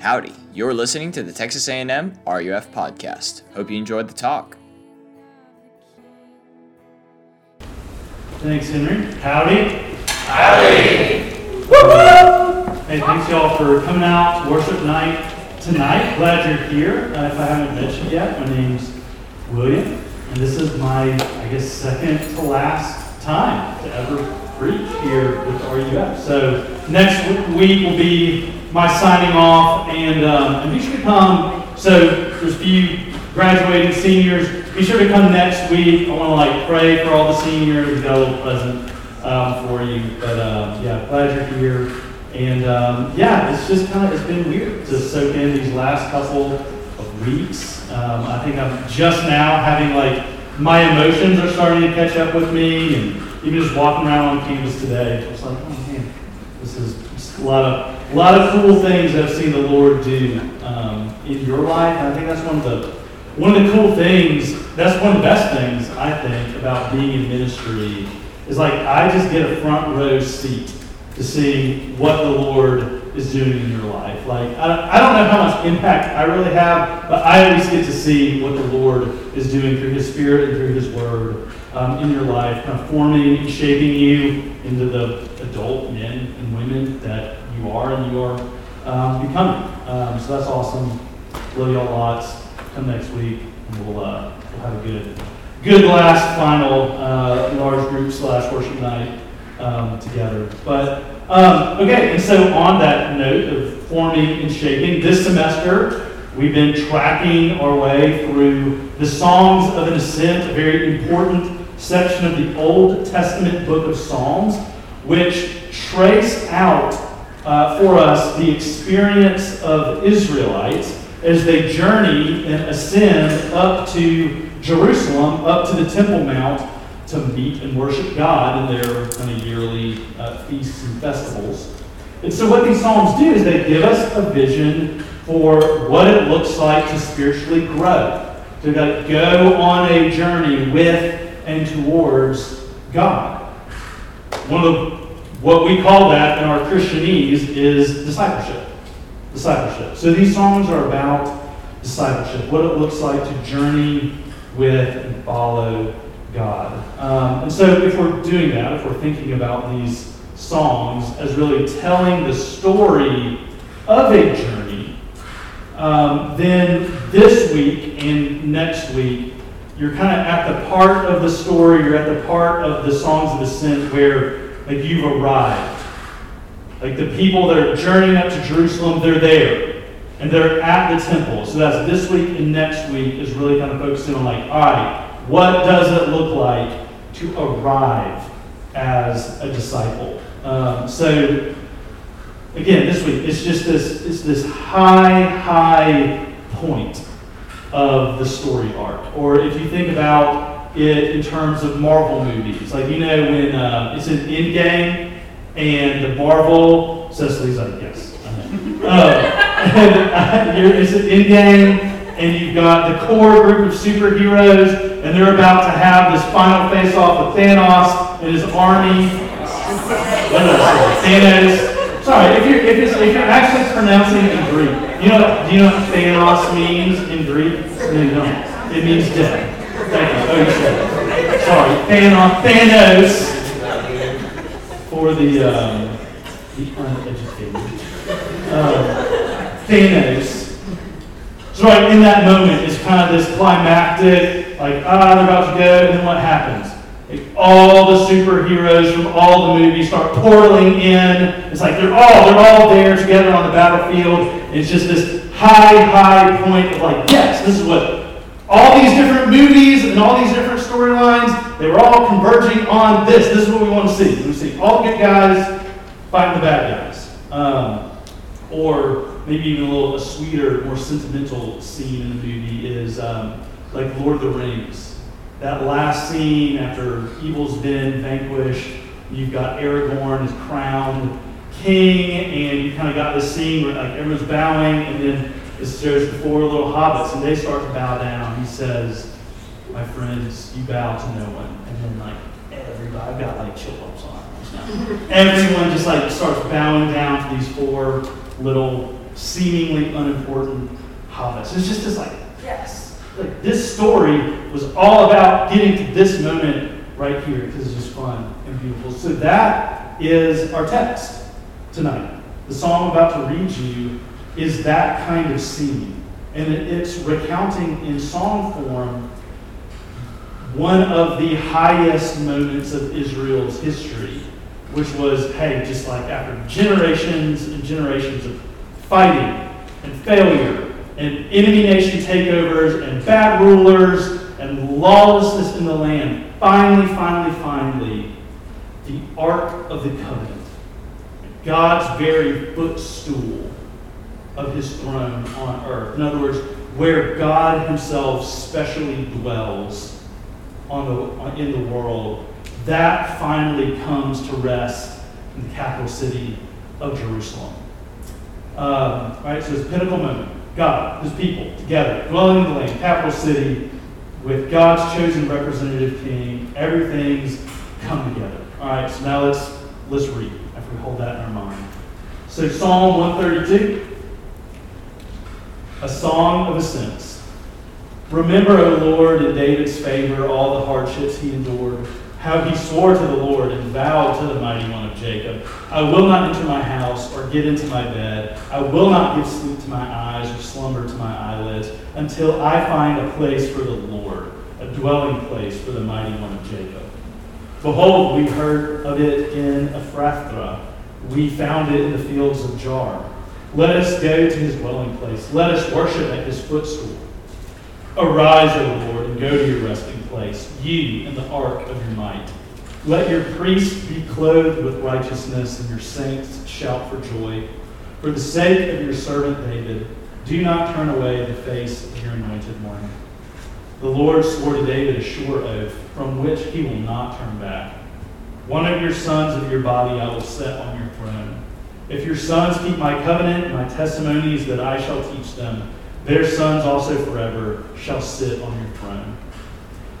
Howdy, you're listening to the Texas A&M RUF podcast. Hope you enjoyed the talk. Thanks, Henry. Howdy. Howdy. Hey, thanks y'all for coming out to worship night tonight. Glad you're here. Uh, if I haven't mentioned yet, my name's William, and this is my, I guess, second to last time to ever preach here with RUF. So next week will be my signing off, and um, and be sure to come. So there's a few graduating seniors. Be sure to come next week. I want to like pray for all the seniors. We've got a little present um, for you. But um, yeah, glad you're here. And um, yeah, it's just kind of it's been weird to soak in these last couple of weeks. Um, I think I'm just now having like my emotions are starting to catch up with me, and even just walking around on campus today, it's like, oh man, this is a lot of a lot of cool things I've seen the Lord do um, in your life. And I think that's one of the one of the cool things. That's one of the best things I think about being in ministry is like I just get a front row seat to see what the Lord is doing in your life. Like, I, I don't know how much impact I really have, but I always get to see what the Lord is doing through His Spirit and through His Word um, in your life, kind of forming and shaping you into the adult men and women that you are and you are um, becoming. Um, so that's awesome. Love y'all lots. Come next week, and we'll, uh, we'll have a good, good last final uh, large group slash worship night um, together. But um, okay, and so on that note of forming and shaping, this semester we've been tracking our way through the Songs of an Ascent, a very important section of the Old Testament book of Psalms, which trace out uh, for us the experience of Israelites as they journey and ascend up to Jerusalem, up to the Temple Mount to meet and worship God in their kind of yearly uh, feasts and festivals. And so, what these Psalms do is they give us a vision for what it looks like to spiritually grow, to go on a journey with and towards God. One of the, what we call that in our Christianese is discipleship. Discipleship. So, these songs are about discipleship, what it looks like to journey with and follow God. Um, and so, if we're doing that, if we're thinking about these songs as really telling the story of a journey, um, then this week and next week, you're kind of at the part of the story, you're at the part of the Songs of Ascent where like you've arrived. Like the people that are journeying up to Jerusalem, they're there. And they're at the temple. So that's this week and next week is really kind of focusing on like, all right, what does it look like to arrive as a disciple? Um, so, again, this week it's just this it's this high, high point of the story arc. Or if you think about it in terms of Marvel movies, like you know when uh, it's an Endgame and the Marvel, Cecily's like yes. uh, it's an Endgame and you've got the core group of superheroes, and they're about to have this final face-off with Thanos and his army. What did I say? Thanos. Sorry, if you're if, if you're actually pronouncing it in Greek, you know do you know what Thanos means in Greek? No, no. It means death. Thank you. Oh, you said it. Sorry, Thanos. Thanos for the um, the uneducated. Uh, Thanos so right in that moment it's kind of this climactic, like, ah, they're about to go, and then what happens? Like, all the superheroes from all the movies start portaling in. It's like they're all they're all there together on the battlefield. It's just this high, high point of like, yes, this is what all these different movies and all these different storylines, they were all converging on this. This is what we want to see. We want to see all the good guys fighting the bad guys. Um, or maybe even a little a sweeter, more sentimental scene in the movie is um, like Lord of the Rings. That last scene after evil's been vanquished, you've got Aragorn is crowned king, and you kind of got this scene where like everyone's bowing, and then there's the four little hobbits, and they start to bow down. He says, "My friends, you bow to no one," and then like everybody, I've got like chill bumps on. Everyone just like starts bowing down to these four little seemingly unimportant hobbits. It's just this like, yes. Like this story was all about getting to this moment right here because it's just fun and beautiful. So that is our text tonight. The psalm I'm about to read you is that kind of scene. And it's recounting in song form one of the highest moments of Israel's history, which was, hey, just like after generations and generations of fighting and failure and enemy nation takeovers and bad rulers and lawlessness in the land, finally, finally, finally, the Ark of the Covenant, God's very footstool of his throne on earth. In other words, where God himself specially dwells on the, in the world, that finally comes to rest in the capital city of Jerusalem. Um, right, so it's pinnacle moment. God, his people, together, dwelling in the land, capital city, with God's chosen representative king. Everything's come together. All right, so now let's let's read we hold that in our mind. So Psalm 132 a song of ascents. Remember, O Lord, in David's favor, all the hardships he endured, how he swore to the Lord and vowed to the mighty one of Jacob, I will not enter my house or get into my bed. I will not give sleep to my eyes or slumber to my eyelids until I find a place for the Lord, a dwelling place for the mighty one of Jacob. Behold, we heard of it in Ephrathah. We found it in the fields of Jaar. Let us go to his dwelling place. Let us worship at his footstool. Arise, O Lord, and go to your resting place, you in the ark of your might. Let your priests be clothed with righteousness, and your saints shout for joy. For the sake of your servant David, do not turn away the face of your anointed one. The Lord swore to David a sure oath, from which he will not turn back. One of your sons of your body I will set on your throne. If your sons keep my covenant my testimonies that I shall teach them, their sons also forever shall sit on your throne.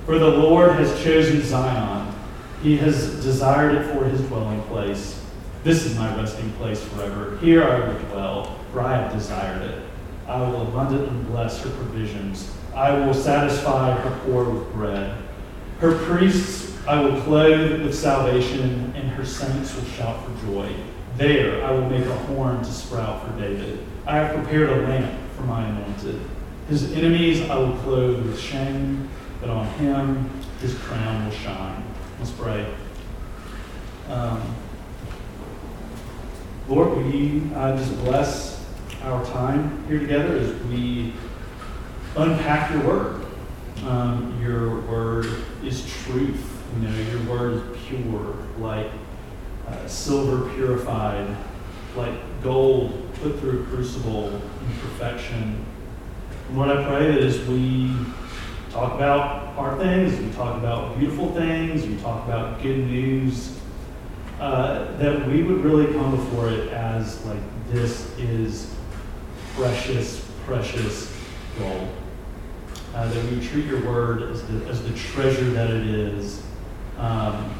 For the Lord has chosen Zion. He has desired it for his dwelling place. This is my resting place forever. Here I will dwell, for I have desired it. I will abundantly bless her provisions. I will satisfy her poor with bread. Her priests I will clothe with salvation, and her saints will shout for joy. There I will make a horn to sprout for David. I have prepared a lamp for my anointed. His enemies I will clothe with shame, but on him his crown will shine. Let's pray. Um, Lord, you uh, just bless our time here together as we unpack your word? Um, your word is truth. You know, your word is pure, like uh, silver purified, like gold put through a crucible in perfection. And what I pray is we talk about hard things, we talk about beautiful things, we talk about good news, uh, that we would really come before it as like this is precious, precious Uh, that we treat your word as the, as the treasure that it is, um,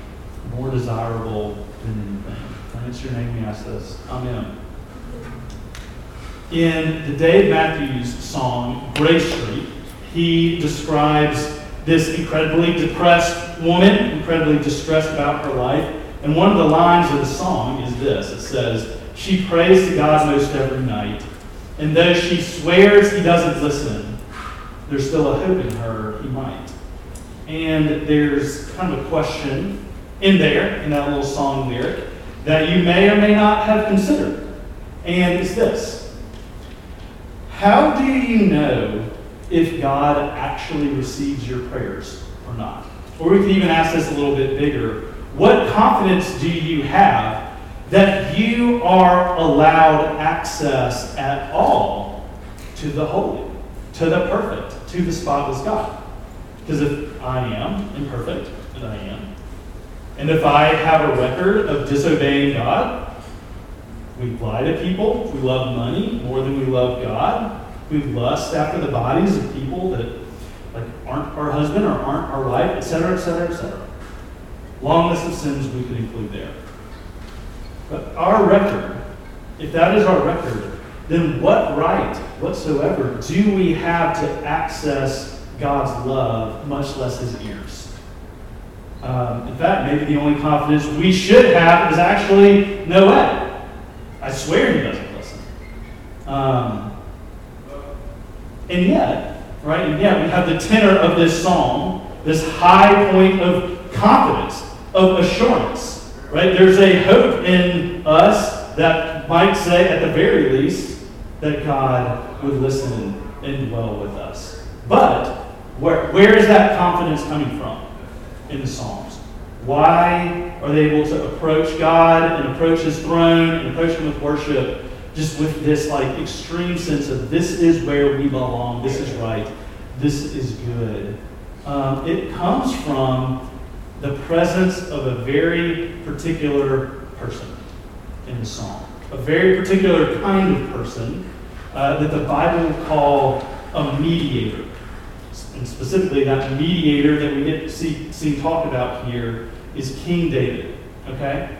more desirable than anything. And it's your name we ask this. Amen. In the Dave Matthews song, Grey Street, he describes this incredibly depressed woman, incredibly distressed about her life. And one of the lines of the song is this it says, She prays to God most every night. And though she swears he doesn't listen, there's still a hope in her he might. And there's kind of a question in there, in that little song lyric, that you may or may not have considered. And it's this How do you know if God actually receives your prayers or not? Or we can even ask this a little bit bigger. What confidence do you have that you are allowed access at all to the holy, to the perfect, to the spotless God? Because if I am imperfect, and I am, and if I have a record of disobeying God, we lie to people, we love money more than we love God, we lust after the bodies of people that like aren't our husband or aren't our wife, etc., etc., etc. Long list of sins we could include there. But our record, if that is our record, then what right whatsoever do we have to access God's love, much less his ears? Um, in fact, maybe the only confidence we should have is actually no way. I swear he doesn't listen. Um, and yet, right, and yet we have the tenor of this song, this high point of confidence, of assurance, right? There's a hope in us that might say, at the very least, that God would listen and dwell with us. But where, where is that confidence coming from in the Psalms? Why are they able to approach God and approach His throne and approach Him with worship just with this like extreme sense of this is where we belong, this is right, this is good? Um, it comes from the presence of a very particular person in the psalm, a very particular kind of person uh, that the Bible would call a mediator. And specifically, that mediator that we get see, see talked about here is King David. Okay?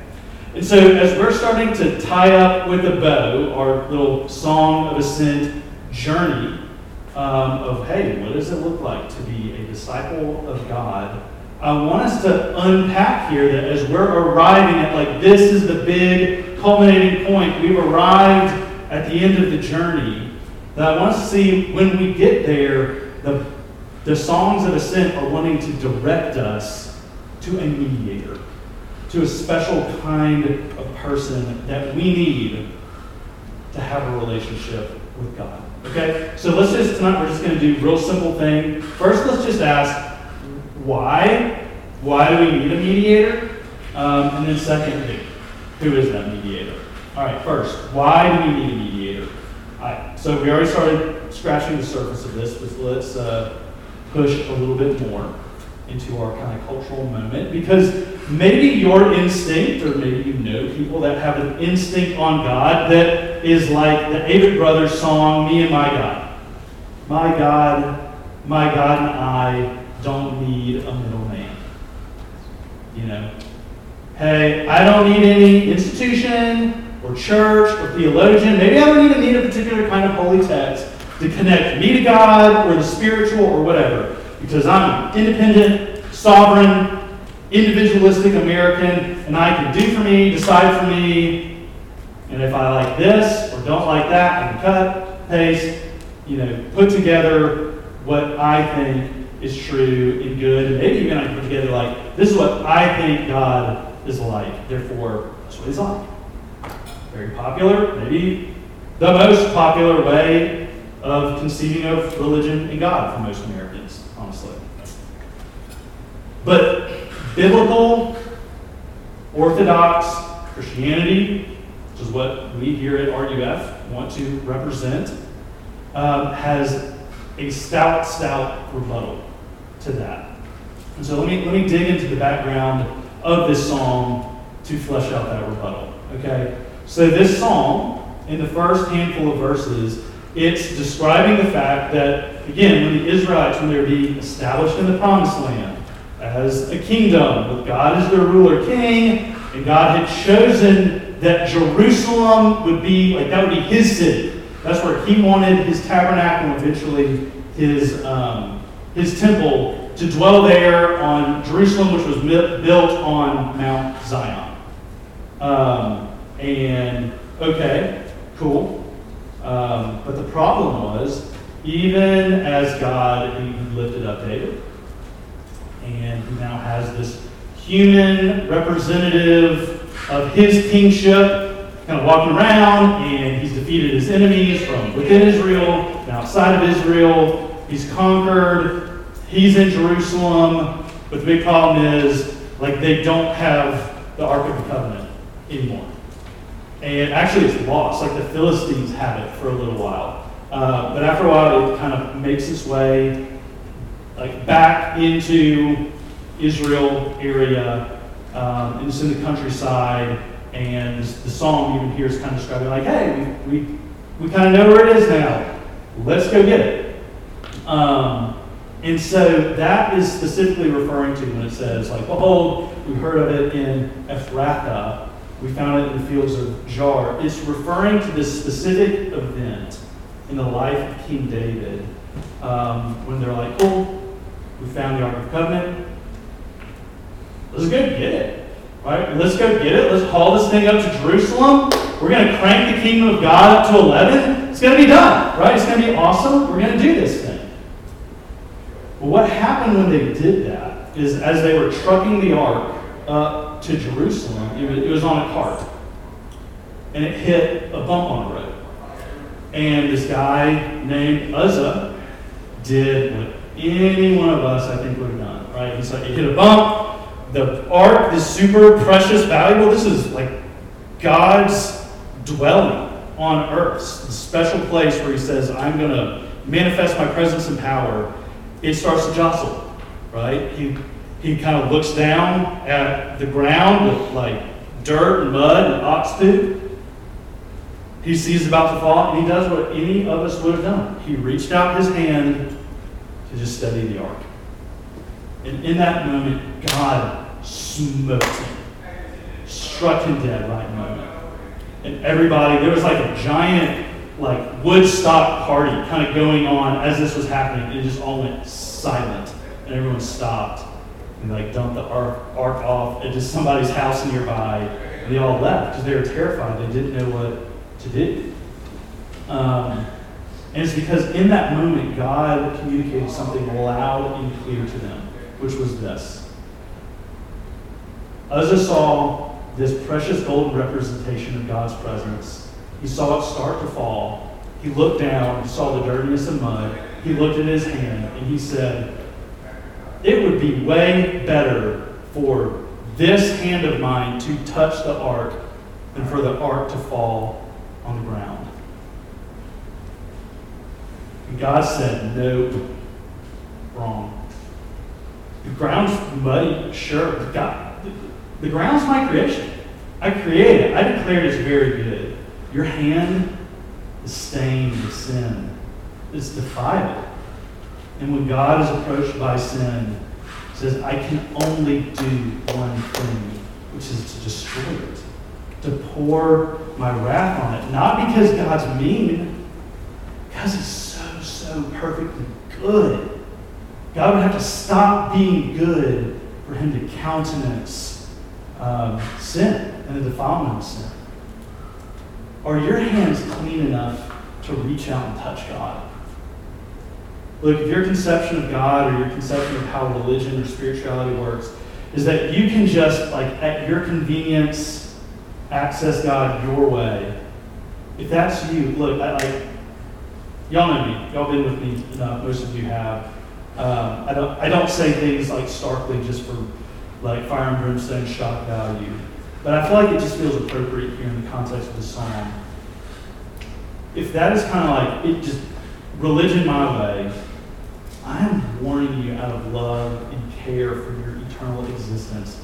And so, as we're starting to tie up with a bow our little song of ascent journey um, of, hey, what does it look like to be a disciple of God? I want us to unpack here that as we're arriving at, like, this is the big culminating point, we've arrived at the end of the journey, that I want us to see when we get there, the, the songs of ascent are wanting to direct us to a mediator, to a special kind of person that we need to have a relationship with God. Okay? So let's just, tonight we're just going to do real simple thing. First, let's just ask, why? Why do we need a mediator? Um, and then second, who is that mediator? All right, first, why do we need a mediator? Right, so we already started scratching the surface of this, but let's uh, push a little bit more into our kind of cultural moment because maybe your instinct, or maybe you know people that have an instinct on God that is like the Avett Brothers song, Me and My God. My God, my God and I don't need a middleman. You know? Hey, I don't need any institution or church or theologian. Maybe I don't even need a particular kind of holy text to connect me to God or the spiritual or whatever because I'm an independent, sovereign, individualistic American, and I can do for me, decide for me, and if I like this or don't like that, I can cut, paste, you know, put together what I think is true and good, and maybe even I can put together like, this is what I think God is like, therefore, that's what he's like. Very popular, maybe the most popular way of conceiving of religion and God for most Americans, honestly. But biblical, orthodox Christianity, which is what we here at RUF want to represent, um, has a stout, stout rebuttal to that. And so let me, let me dig into the background of this song to flesh out that rebuttal. Okay? So this song, in the first handful of verses, it's describing the fact that, again, when the Israelites, when they were being established in the promised land as a kingdom, with God as their ruler king, and God had chosen that Jerusalem would be, like, that would be his city. That's where he wanted his tabernacle eventually his, um, his temple to dwell there on Jerusalem, which was built on Mount Zion. Um, and, okay, cool. Um, but the problem was, even as God lifted up David, and he now has this human representative of his kingship kind of walking around, and he's defeated his enemies from within Israel and outside of Israel. He's conquered. He's in Jerusalem. But the big problem is, like, they don't have the Ark of the Covenant anymore. And actually, it's lost. Like, the Philistines have it for a little while. Uh, but after a while, it kind of makes its way, like, back into Israel area, um, and it's in the countryside and the song even here is kind of describing like, hey, we, we, we kind of know where it is now. Let's go get it. Um, and so that is specifically referring to when it says, like, behold, we heard of it in Ephrathah. We found it in the fields of Jaar. It's referring to this specific event in the life of King David um, when they're like, oh, we found the Ark of Covenant. Let's go get it. Right? Let's go get it. Let's haul this thing up to Jerusalem. We're going to crank the kingdom of God up to 11. It's going to be done. Right? It's going to be awesome. We're going to do this thing. But what happened when they did that is as they were trucking the ark up to Jerusalem, it was, it was on a cart. And it hit a bump on the road. And this guy named Uzzah did what any one of us, I think, would have done. Right? He's like, it hit a bump. The ark, is super precious, valuable, this is like God's dwelling on earth, the special place where he says, I'm going to manifest my presence and power. It starts to jostle, right? He, he kind of looks down at the ground with like dirt and mud and ox. He sees about to fall, and he does what any of us would have done. He reached out his hand to just study the ark. And in that moment, God smote him, struck him dead right in the moment. And everybody, there was like a giant, like Woodstock party kind of going on as this was happening. It just all went silent, and everyone stopped and like dumped the ark, ark off just somebody's house nearby, and they all left because they were terrified. They didn't know what to do. Um, and it's because in that moment, God communicated something loud and clear to them, which was this. Uzzah saw this precious golden representation of God's presence. He saw it start to fall. He looked down, saw the dirtiness of mud. He looked at his hand, and he said, It would be way better for this hand of mine to touch the ark than for the ark to fall on the ground. And God said, No, wrong. The ground's muddy, sure. God, the, the ground's my creation. I created it. I declared it's very good. Your hand is stained with sin. It's defiled. And when God is approached by sin, says, I can only do one thing, which is to destroy it, to pour my wrath on it. Not because God's mean, because he's so, so perfectly good. God would have to stop being good for him to countenance um, sin and the defilement of sin. Are your hands clean enough to reach out and touch God? Look, if your conception of God or your conception of how religion or spirituality works is that you can just, like, at your convenience, access God your way, if that's you, look, I, like, y'all know me. Y'all been with me enough. Most of you have. Um, I don't. I don't say things like starkly just for like fire and brimstone shock value, but I feel like it just feels appropriate here in the context of the psalm. If that is kind of like it, just religion my way, I am warning you out of love and care for your eternal existence.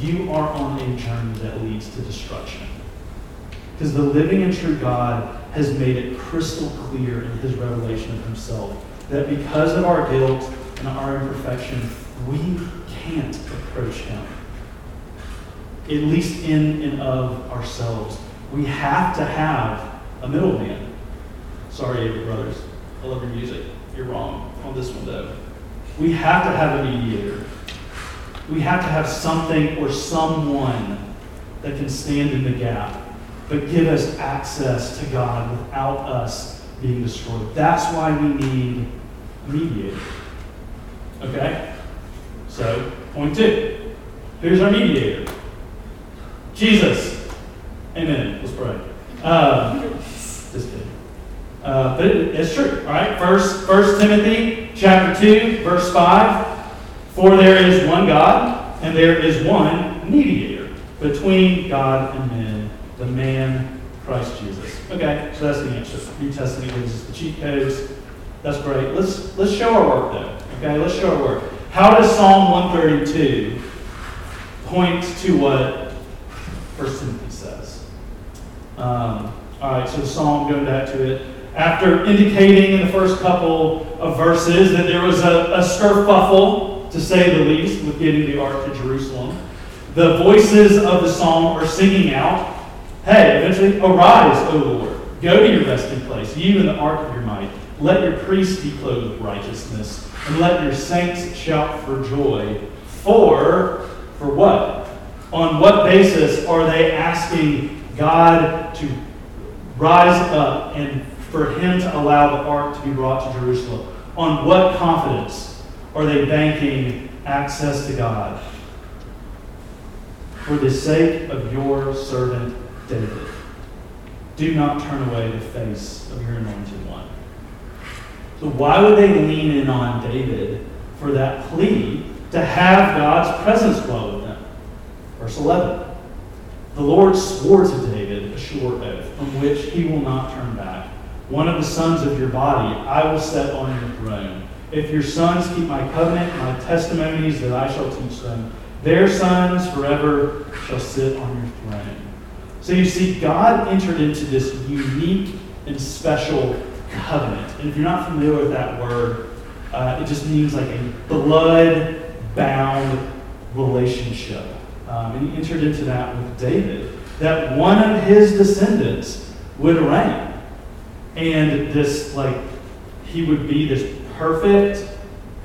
You are on a journey that leads to destruction. Because the living and true God has made it crystal clear in his revelation of himself that because of our guilt and our imperfection, we can't approach him. At least in and of ourselves. We have to have a middleman. Sorry, Avett Brothers. I love your music. You're wrong on this one, though. We have to have a mediator. We have to have something or someone that can stand in the gap, but give us access to God without us being destroyed. That's why we need a mediator. Okay? So, point two. Who's our mediator? Jesus. Amen. Let's pray. Um, just kidding. Uh, but it, it's true, all right? First, First Timothy chapter 2, verse 5. For there is one God, and there is one mediator between God and men, the man Christ Jesus. Okay, so that's the answer. New Testament gives us the cheat codes. That's great. Let's let's show our work though. Okay, let's show our work. How does Psalm 132 point to what First Timothy says? Um, all right, so the psalm, going back to it, after indicating in the first couple of verses that there was a, a skerfuffle, to say the least, with getting the ark to Jerusalem, the voices of the psalm are singing out, Hey, eventually, arise, O Lord. Go to your resting place, you and the ark of your might. Let your priests be clothed with righteousness, and let your saints shout for joy. For, for what? On what basis are they asking God to rise up and for him to allow the ark to be brought to Jerusalem? On what confidence are they banking access to God? For the sake of your servant David, do not turn away the face of your anointed one. So, why would they lean in on David for that plea to have God's presence dwell with them? Verse 11 The Lord swore to David a sure oath from which he will not turn back. One of the sons of your body I will set on your throne. If your sons keep my covenant, my testimonies that I shall teach them, their sons forever shall sit on your throne. So you see, God entered into this unique and special covenant. And if you're not familiar with that word, uh, it just means like a blood bound relationship. Um, and he entered into that with David, that one of his descendants would reign. And this, like, he would be this perfect,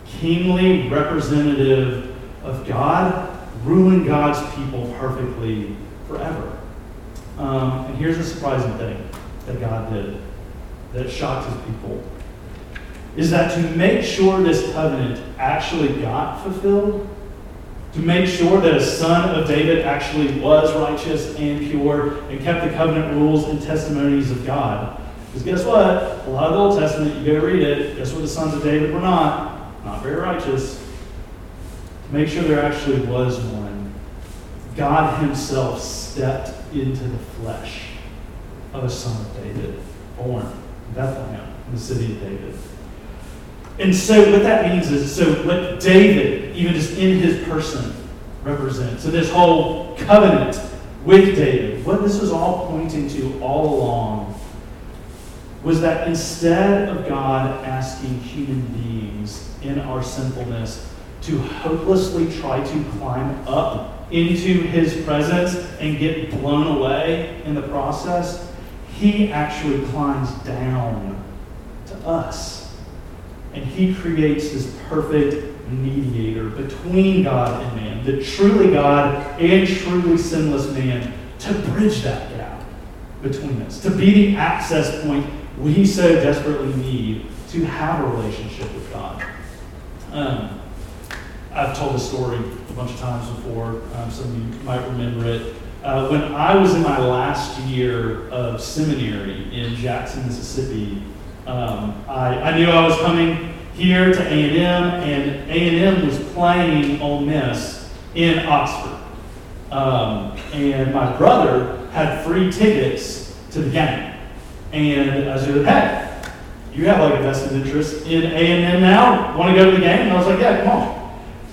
kingly representative of God, ruling God's people perfectly forever. Um, and here's the surprising thing that God did that shocked his people is that to make sure this covenant actually got fulfilled, to make sure that a son of David actually was righteous and pure and kept the covenant rules and testimonies of God. Because guess what? A lot of the Old Testament, you go read it, guess what the sons of David were not? Not very righteous. To make sure there actually was one, God Himself stepped into the flesh of a son of David, born in Bethlehem, in the city of David. And so what that means is, so what David, even just in his person, represents. So this whole covenant with David, what this was all pointing to all along was that instead of God asking human beings in our sinfulness to hopelessly try to climb up into his presence and get blown away in the process, he actually climbs down to us. And he creates this perfect mediator between God and man, the truly God and truly sinless man, to bridge that gap between us, to be the access point we so desperately need to have a relationship with God. Um, I've told this story a bunch of times before. Um, some of you might remember it. Uh, when I was in my last year of seminary in Jackson, Mississippi, um, I, I, knew I was coming here to A&M, and A&M was playing Ole Miss in Oxford. Um, and my brother had free tickets to the game. And I said, hey, you have like a vested interest in A&M now? Want to go to the game? And I was like, yeah, come on.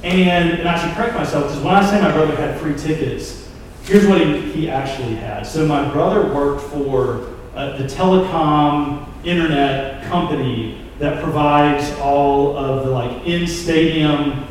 And, and I should correct myself because when I say my brother had free tickets, here's what he, he actually had. So my brother worked for uh, the telecom internet company that provides all of the like in-stadium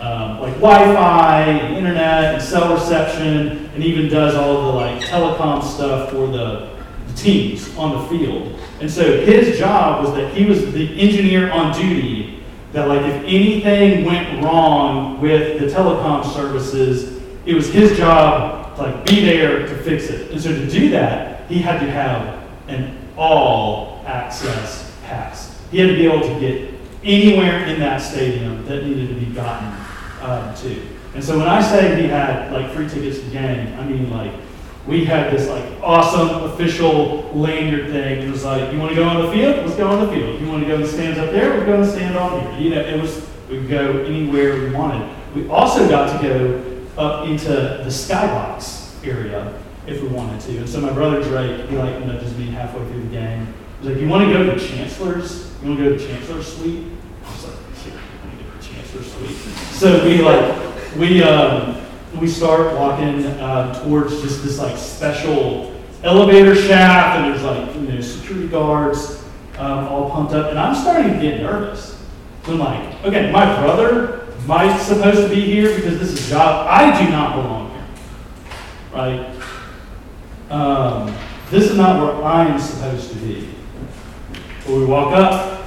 um, like Wi-Fi and internet and cell reception, and even does all the like telecom stuff for the, the teams on the field. And so his job was that he was the engineer on duty that like if anything went wrong with the telecom services, it was his job to like be there to fix it. And so to do that, he had to have an all access pass. He had to be able to get anywhere in that stadium that needed to be gotten um, to. And so when I say he had like free tickets to the game, I mean like we had this like awesome official lanyard thing. It was like, you want to go on the field? Let's go on the field. You want to go in the stands up there? We're going to stand on here. You know, it was we could go anywhere we wanted. We also got to go up into the skybox area if we wanted to. And so my brother Drake, he like nudges me halfway through the game. He's like, "You want to go to the Chancellor's? You want to go to the Chancellor's suite?" I was like, "Yeah, I want to go to the Chancellor's suite." So we like we. Um, we start walking uh, towards just this like special elevator shaft, and there's like you know security guards um, all pumped up, and I'm starting to get nervous. I'm like, okay, my brother might supposed to be here because this is job. I do not belong here. right? Um, this is not where I am supposed to be. But we walk up,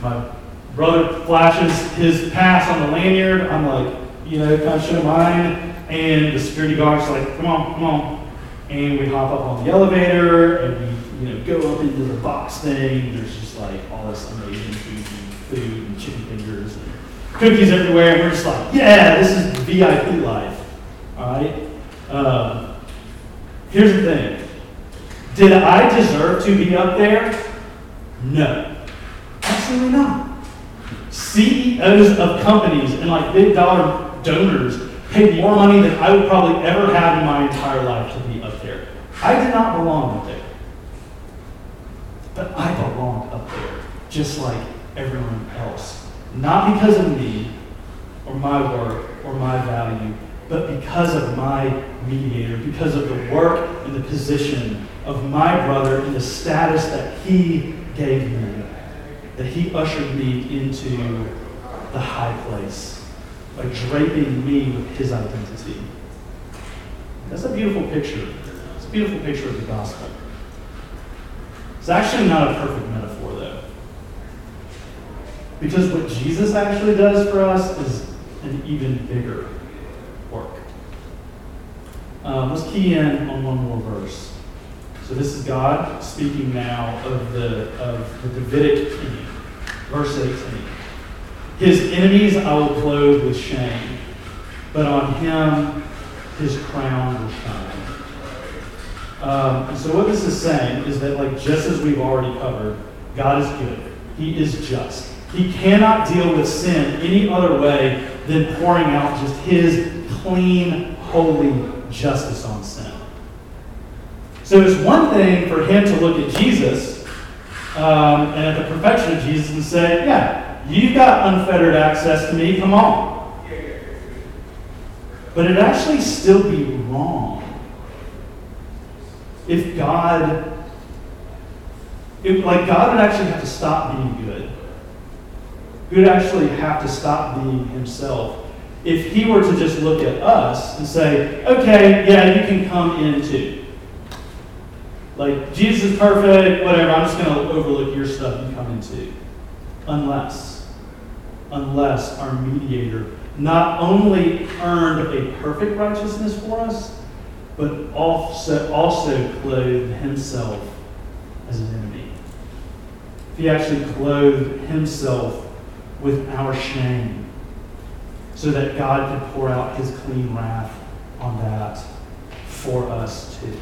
my brother flashes his pass on the lanyard. I'm like, you know, kind of show mine. And the security guard's like, come on, come on. And we hop up on the elevator and we, you know, go up into the box thing. There's just like all this amazing food and food and chicken fingers and cookies everywhere. And we're just like, yeah, this is VIP life. All right? Um, here's the thing. Did I deserve to be up there? No. Absolutely not. CEOs of companies and like big dollar donors paid more money than I would probably ever have in my entire life to be up there. I did not belong up there. But I belonged up there, just like everyone else. Not because of me, or my work, or my value, but because of my mediator, because of the work and the position of my brother and the status that he gave me, that he ushered me into the high place by draping me with his identity. That's a beautiful picture. It's a beautiful picture of the gospel. It's actually not a perfect metaphor, though. Because what Jesus actually does for us is an even bigger work. Um, let's key in on one more verse. So this is God speaking now of the of the Davidic king, verse 18. His enemies I will clothe with shame, but on him his crown will shine. Um, and so what this is saying is that, like just as we've already covered, God is good. He is just. He cannot deal with sin any other way than pouring out just his clean, holy justice on sin. So it's one thing for him to look at Jesus um, and at the perfection of Jesus and say, yeah, You've got unfettered access to me, come on. But it'd actually still be wrong if God, if, like God would actually have to stop being good. He would actually have to stop being himself if he were to just look at us and say, okay, yeah, you can come in too. Like, Jesus is perfect, whatever, I'm just going to overlook your stuff and come in too. Unless unless our mediator not only earned a perfect righteousness for us, but also, also clothed himself as an enemy. He actually clothed himself with our shame so that God could pour out his clean wrath on that for us too.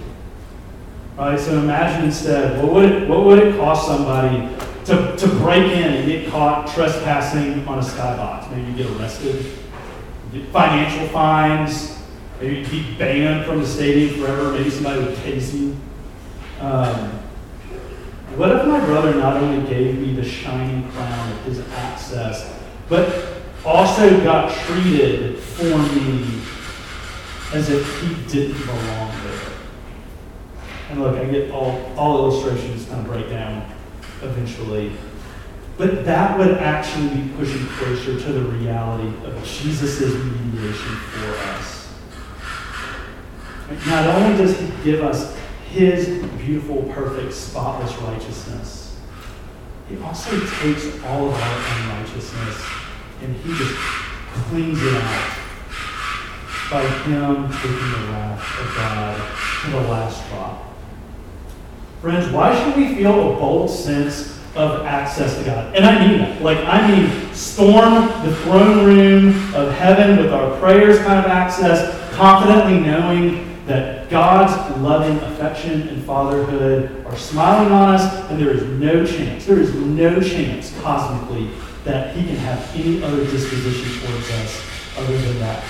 Right? So imagine instead, what would it, what would it cost somebody to, to break in and get caught trespassing on a skybox. Maybe you get arrested, get financial fines, maybe you'd be banned from the stadium forever, maybe somebody would tase you. Um, what if my brother not only gave me the shining crown of his access, but also got treated for me as if he didn't belong there? And look, I get all, all illustrations kind of break down eventually. But that would actually be pushing closer to the reality of Jesus' mediation for us. Not only does he give us his beautiful, perfect, spotless righteousness, he also takes all of our unrighteousness and he just cleans it out by him taking the wrath of God to the last drop. Friends, why should we feel a bold sense of access to God? And I mean that. Like, I mean, storm the throne room of heaven with our prayers kind of access, confidently knowing that God's loving affection and fatherhood are smiling on us, and there is no chance, there is no chance cosmically that He can have any other disposition towards us other than that.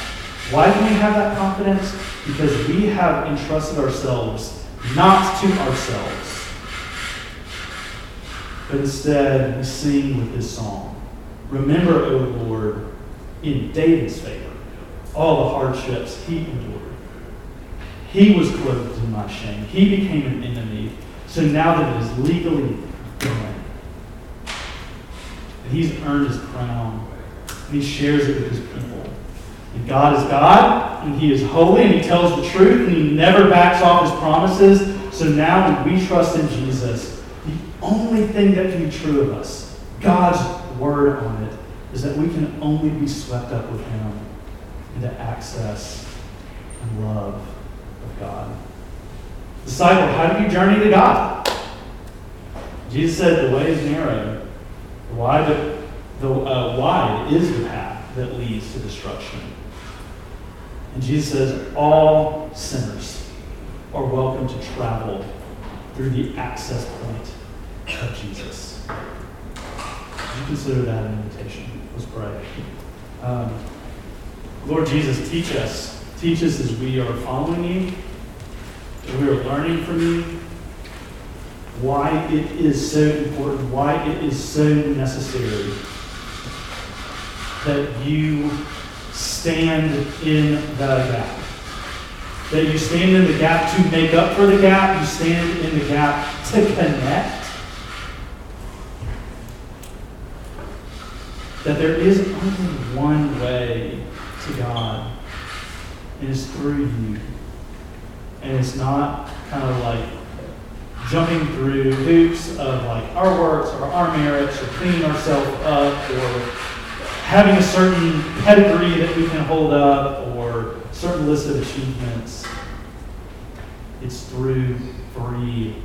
Why can we have that confidence? Because we have entrusted ourselves not to ourselves, but instead we sing with this song. Remember, O Lord, in David's favor, all the hardships he endured. He was clothed in my shame. He became an enemy. So now that it is legally done, and he's earned his crown, and he shares it with his people, And God is God, and He is holy, and He tells the truth, and He never backs off His promises. So now when we trust in Jesus, the only thing that can be true of us, God's word on it, is that we can only be swept up with Him into access and love of God. Disciple, how do you journey to God? Jesus said the way is narrow, the wide, the uh, wide is the path that leads to destruction. And Jesus says all sinners are welcome to travel through the access point of Jesus. Would you consider that an invitation? Let's pray. Um, Lord Jesus, teach us. Teach us as we are following you, as we are learning from you, why it is so important, why it is so necessary that you stand in the gap. That you stand in the gap to make up for the gap, you stand in the gap to connect. That there is only one way to God, and it's through you. And it's not kind of like jumping through hoops of like our works or our merits or cleaning ourselves up or having a certain pedigree that we can hold up or certain list of achievements. It's through free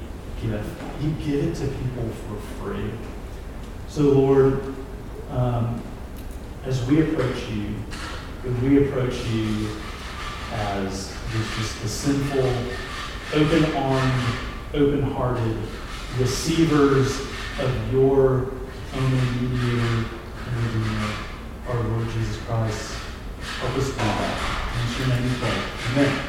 gift. You give it to people for free. So, Lord, um, as we approach you, we approach you as just the sinful, open armed, open hearted receivers of your only mediator and redeemer, our Lord Jesus Christ. Help us do that. In your name we pray. Amen.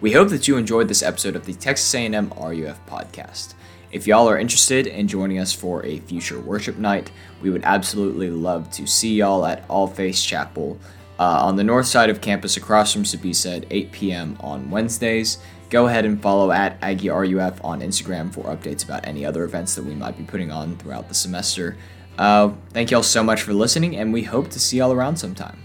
We hope that you enjoyed this episode of the Texas A&M RUF podcast. If y'all are interested in joining us for a future worship night, we would absolutely love to see y'all at All Faith Chapel uh, on the north side of campus across from Sbisa at 8 p.m. on Wednesdays. Go ahead and follow at Aggie RUF on Instagram for updates about any other events that we might be putting on throughout the semester. Uh, thank y'all so much for listening, and we hope to see y'all around sometime.